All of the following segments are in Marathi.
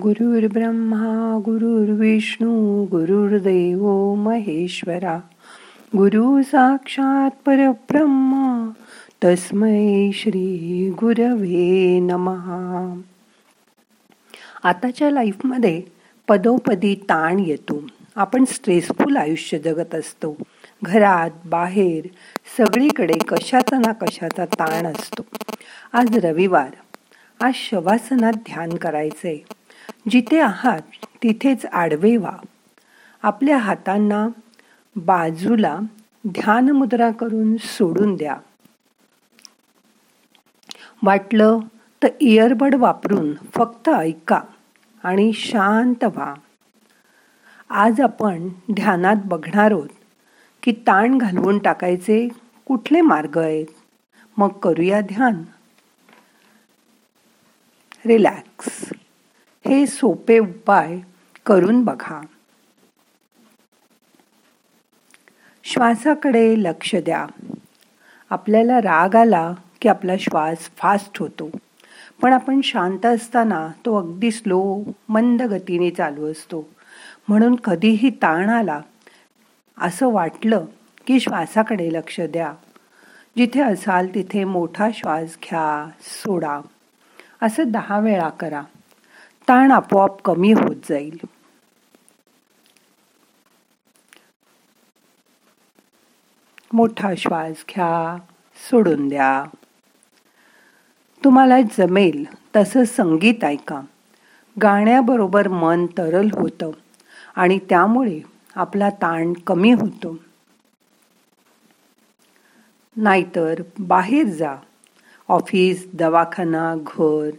गुरुर्ब्रह्मा गुरुर्विष्णू गुरुर्देव महेश्वरा. गुरु साक्षात परब्रह्म तस्मै श्री गुरवे नमहा आताच्या लाईफमध्ये पदोपदी ताण येतो. आपण स्ट्रेसफुल आयुष्य जगत असतो. घरात बाहेर सगळीकडे कशाचा ना कशाचा ताण असतो. आज रविवार. आज शवासनात ध्यान करायचंय. जिथे आहात तिथेच आडवे व्हा. आपल्या हातांना बाजूला ध्यान मुद्रा करून सोडून द्या. वाटलं तर इयरबड वापरून फक्त ऐका आणि शांत व्हा. आज आपण ध्यानात बघणार आहोत की ताण घालवून टाकायचे कुठले मार्ग आहेत. मग करूया ध्यान. रिलॅक्स हे सोपे उपाय करून बघा. श्वासाकडे लक्ष द्या. आपल्याला राग आला की आपला श्वास फास्ट होतो. पण आपण शांत असताना तो अगदी स्लो मंद गतीने चालू असतो. म्हणून कधीही ताण आला असं वाटलं की श्वासाकडे लक्ष द्या. जिथे असाल तिथे मोठा श्वास घ्या सोडा. असं दहा वेळा करा. ताण आपोआप कमी होत जाईल. मोठा श्वास घ्या सोडून द्या. तुम्हाला जमेल तसं संगीत ऐका. गाण्याबरोबर मन तरल होतं आणि त्यामुळे आपला ताण कमी होतो. नाहीतर बाहेर जा. ऑफिस दवाखाना घर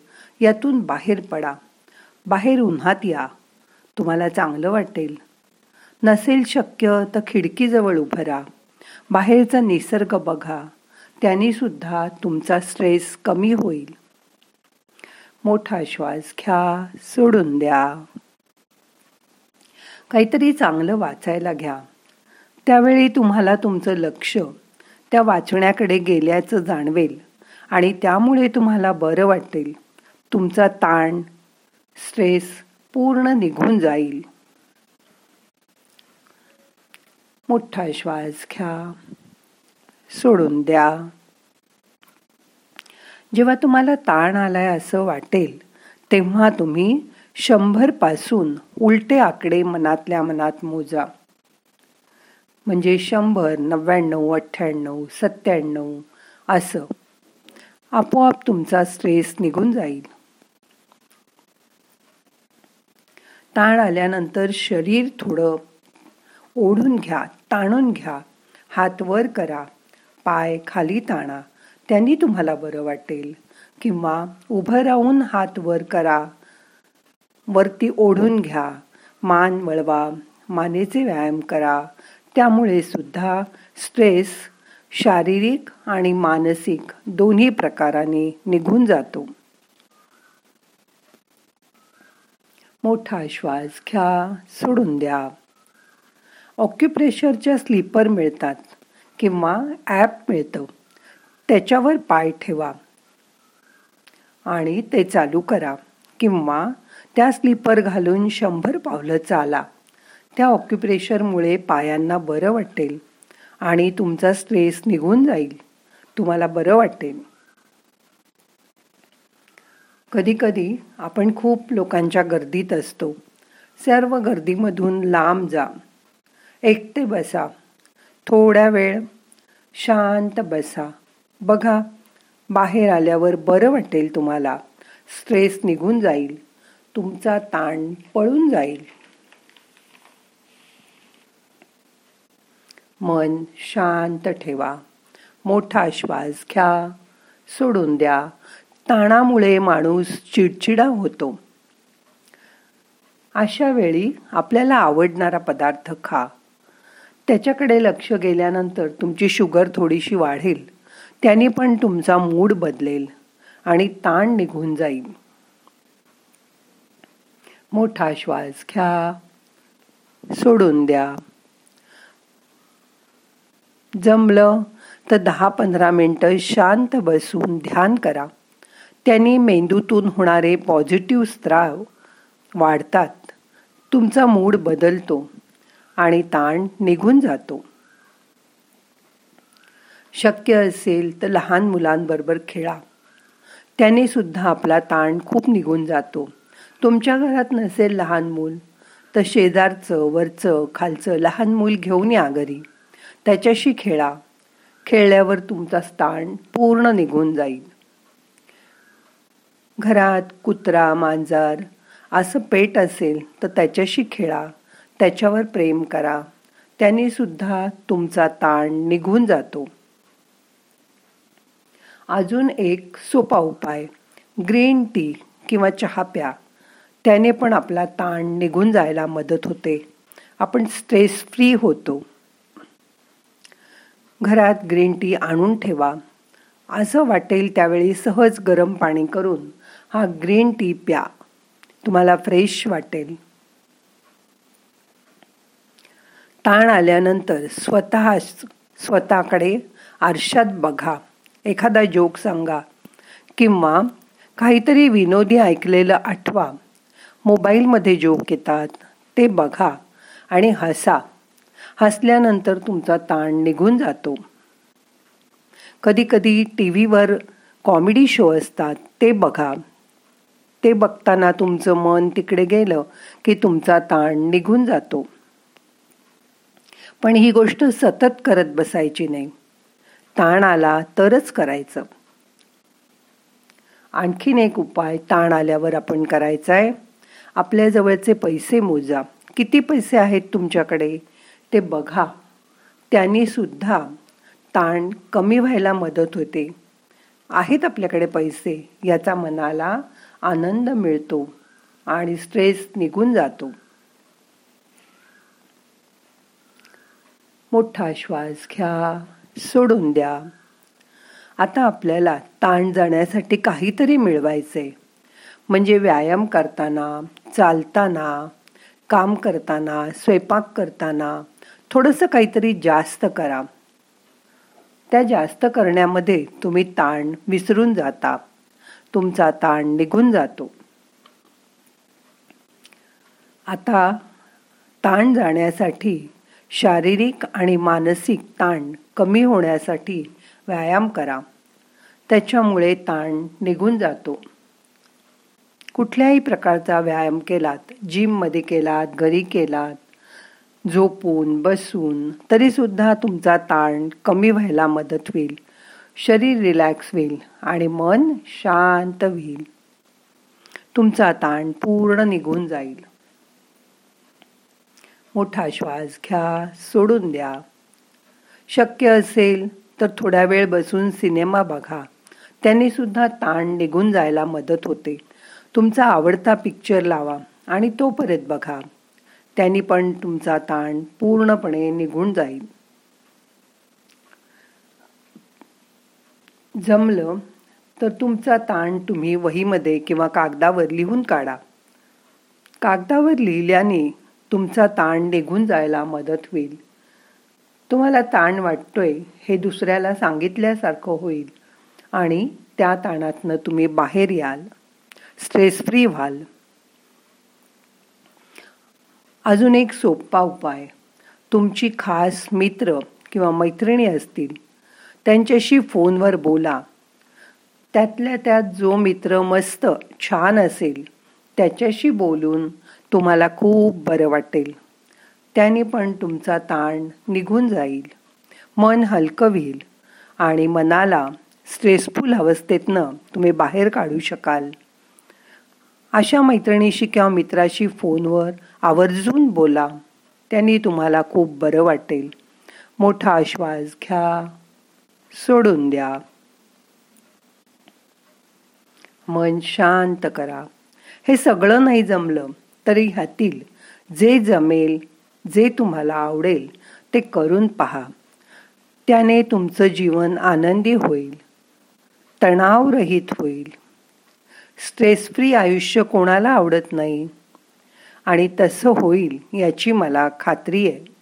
यातून बाहेर पडा. बाहेर उन्हात या. तुम्हाला चांगलं वाटेल. नसेल शक्य तर खिडकीजवळ उभं राहा. बाहेरचा निसर्ग बघा. त्यांनी सुद्धा तुमचा स्ट्रेस कमी होईल. मोठा श्वास घ्या. सोडून द्या. काहीतरी चांगलं वाचायला घ्या. त्यावेळी तुम्हाला तुमचं लक्ष त्या वाचण्याकडे गेल्याचं जाणवेल आणि त्यामुळे तुम्हाला बरं वाटेल. तुमचा ताण स्ट्रेस पूर्ण निघून जाईल. मोठा श्वास घ्या. सोडून द्या. जेव्हा तुम्हाला ताण आलाय असं वाटेल तेव्हा तुम्ही शंभरपासून उलटे आकडे मनातल्या मनात मोजा. म्हणजे शंभर नव्याण्णव अठ्ठ्याण्णव सत्त्याण्णव असं आपोआप तुमचा स्ट्रेस निघून जाईल. ताण आल्यानंतर शरीर थोडं ओढून घ्या ताणून घ्या हात वर करा पाय खाली ताणा. त्यांनी तुम्हाला बरं वाटेल. किंवा उभं राहून हात वर करा. वरती ओढून घ्या. मान वळवा. मानेचे व्यायाम करा. त्यामुळे सुद्धा स्ट्रेस शारीरिक आणि मानसिक दोन्ही प्रकाराने निघून जातो. मोठा श्वास घ्या सोडून द्या. ऑक्युप्रेशरच्या स्लीपर मिळतात किंवा ॲप मिळतं. त्याच्यावर पाय ठेवा आणि ते चालू करा किंवा त्या स्लीपर घालून शंभर पावलं चाला. त्या ऑक्युप्रेशरमुळे पायांना बरं वाटेल आणि तुमचा स्ट्रेस निघून जाईल. तुम्हाला बरं वाटेल. कधीकधी आपण खूप लोकांच्या गर्दीत असतो. सर्व गर्दीमधून लांब जा. एकटे बसा. थोड्या वेळ शांत बसा. बघा बाहेर आल्यावर बरं वाटेल तुम्हाला. स्ट्रेस निघून जाईल. तुमचा ताण पळून जाईल. मन शांत ठेवा. मोठा श्वास घ्या. सोडून द्या. ताणामुळे माणूस चिडचिडा होतो. अशा वेळी आपल्याला आवडणारा पदार्थ खा. त्याच्याकडे लक्ष गेल्यानंतर तुमची शुगर थोडीशी वाढेल. त्याने पण तुमचा मूड बदलेल आणि ताण निघून जाईल. मोठा श्वास घ्या. सोडून द्या. जमलं तर दहा पंधरा मिनटं शांत बसून ध्यान करा. त्यांनी मेंदूतून होणारे पॉझिटिव्ह स्त्राव वाढतात. तुमचा मूड बदलतो आणि ताण निघून जातो. शक्य असेल तर लहान मुलांबरोबर खेळा. त्याने सुद्धा आपला ताण खूप निघून जातो. तुमच्या घरात नसेल लहान मूल तर शेजारचं वरचं खालचं लहान मूल घेऊन या घरी. त्याच्याशी खेळा. खेळल्यावर तुमचा ताण पूर्ण निघून जाईल. घरात कुत्रा मांजर असं पेट असेल तर त्याच्याशी खेळा त्याच्यावर प्रेम करा. त्याने सुद्धा तुमचा ताण निघून जातो. अजून एक सोपा उपाय ग्रीन टी किंवा चहा प्या. त्याने पण आपला ताण निघून जायला मदत होते. आपण स्ट्रेस फ्री होतो. घरात ग्रीन टी आणून ठेवा. असं वाटेल त्यावेळी सहज गरम पाणी करून हा ग्रीन टी प्या. तुम्हाला फ्रेश वाटेल. ताण आल्यानंतर स्वत स्वतःकडे आरशात बघा. एखादा जोक सांगा. किंवा काहीतरी विनोदी ऐकलेलं आठवा. मोबाईलमध्ये जोक येतात. ते बघा आणि हसा. हसल्यानंतर तुमचा ताण निघून जातो. कधीकधी टी व्हीवर कॉमेडी शो असतात. ते बघा. ते बघताना तुमचं मन तिकडे गेलं की तुमचा ताण निघून जातो. पण ही गोष्ट सतत करत बसायची नाही. ताण आला तरच करायचं. आणखीन एक उपाय ताण आल्यावर आपण करायचा आहे आपल्या जवळचे पैसे मोजा. किती पैसे आहेत तुमच्याकडे? ते बघा. त्यांनी सुद्धा ताण कमी व्हायला मदत होते. आहेत आपल्याकडे पैसे? याचा मनाला आनंद मिळतो आणि स्ट्रेस निघून जातो. मोठा श्वास घ्या सोडून द्या. आता आपल्याला ताण जाण्यासाठी काहीतरी मिळवायचे म्हणजे व्यायाम करताना चालताना काम करताना स्वयंपाक करताना थोडंसं काहीतरी जास्त करा. त्या जास्त करण्यामध्ये तुम्ही ताण विसरून जाता. तुमचा ताण निघून जातो. आता ताण जाण्यासाठी शारीरिक आणि मानसिक ताण कमी होण्यासाठी व्यायाम करा. त्याच्यामुळे ताण निघून जातो. कुठल्याही प्रकारचा व्यायाम केलात जिममध्ये केलात घरी केलात झोपून बसून तरीसुद्धा तुमचा ताण कमी व्हायला मदत होईल. शरीर रिलॅक्स होईल आणि मन शांत होईल. तुमचा ताण पूर्ण निघून जाईल. मोठा श्वास घ्या सोडून द्या. शक्य असेल तर थोड्या वेळ बसून सिनेमा बघा. त्यांनी सुद्धा ताण निघून जायला मदत होते. तुमचा आवडता पिक्चर लावा आणि तो परत बघा. त्यांनी पण तुमचा ताण पूर्णपणे निघून जाईल. जमलं तर तुमचा ताण तुम्ही वहीमध्ये किंवा कागदावर लिहून काढा. कागदावर लिहिल्याने तुमचा ताण निघून जायला मदत होईल. तुम्हाला ताण वाटतोय हे दुसऱ्याला सांगितल्यासारखं होईल आणि त्या ताणातनं तुम्ही बाहेर याल. स्ट्रेस फ्री व्हाल. अजून एक सोपा उपाय. तुमची खास मित्र किंवा मैत्रिणी असतील त्यांच्याशी फोनवर बोला. त्यातल्या त्यात जो मित्र मस्त छान असेल त्याच्याशी बोलून तुम्हाला खूप बरं वाटेल. त्याने पण तुमचा ताण निघून जाईल. मन हलकं होईल आणि मनाला स्ट्रेसफुल अवस्थेतनं तुम्ही बाहेर काढू शकाल. अशा मैत्रिणीशी किंवा मित्राशी फोनवर आवर्जून बोला. त्यांनी तुम्हाला खूप बरं वाटेल. मोठा आश्वास घ्या. सोडून द्या. मन शांत करा. हे सगळं नाही जमलं तरी ह्यातील जे जमेल जे तुम्हाला आवडेल ते करून पहा. त्याने तुमचं जीवन आनंदी होईल तणावरहित होईल. स्ट्रेस फ्री आयुष्य कोणाला आवडत नाही? आणि तसं होईल याची मला खात्री आहे.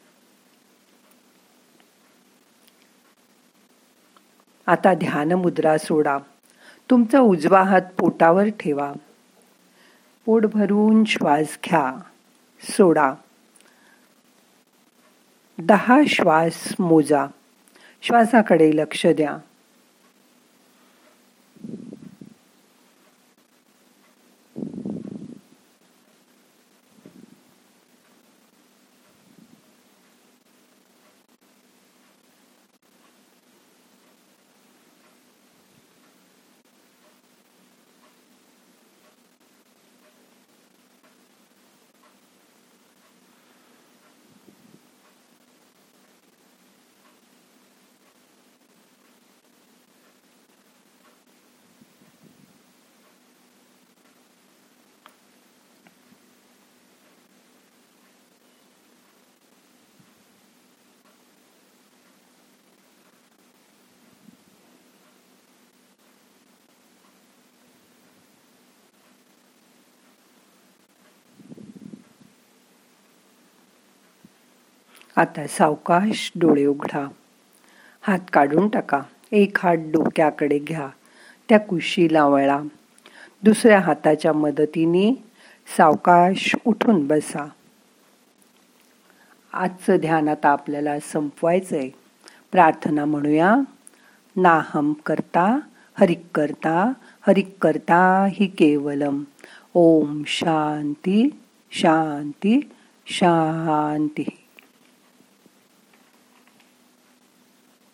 आता ध्यानमुद्रा सोडा. तुमचा उजवा हात पोटावर ठेवा. पोट भरून श्वास घ्या. सोडा. दहा श्वास मोजा. श्वासाकडे लक्ष द्या. आता सावकाश डोळे उघडा. हात काढून टाका. एक हात डोक्याकडे घ्या. त्या कुशीला वळा दुसऱ्या हाताच्या मदतीने सावकाश उठून बसा. आजचं ध्यान आता आपल्याला संपवायचंय. प्रार्थना म्हणूया. नाहम करता हरिक करता हरिक करता हि केवलम. ओम शांती शांती शांती.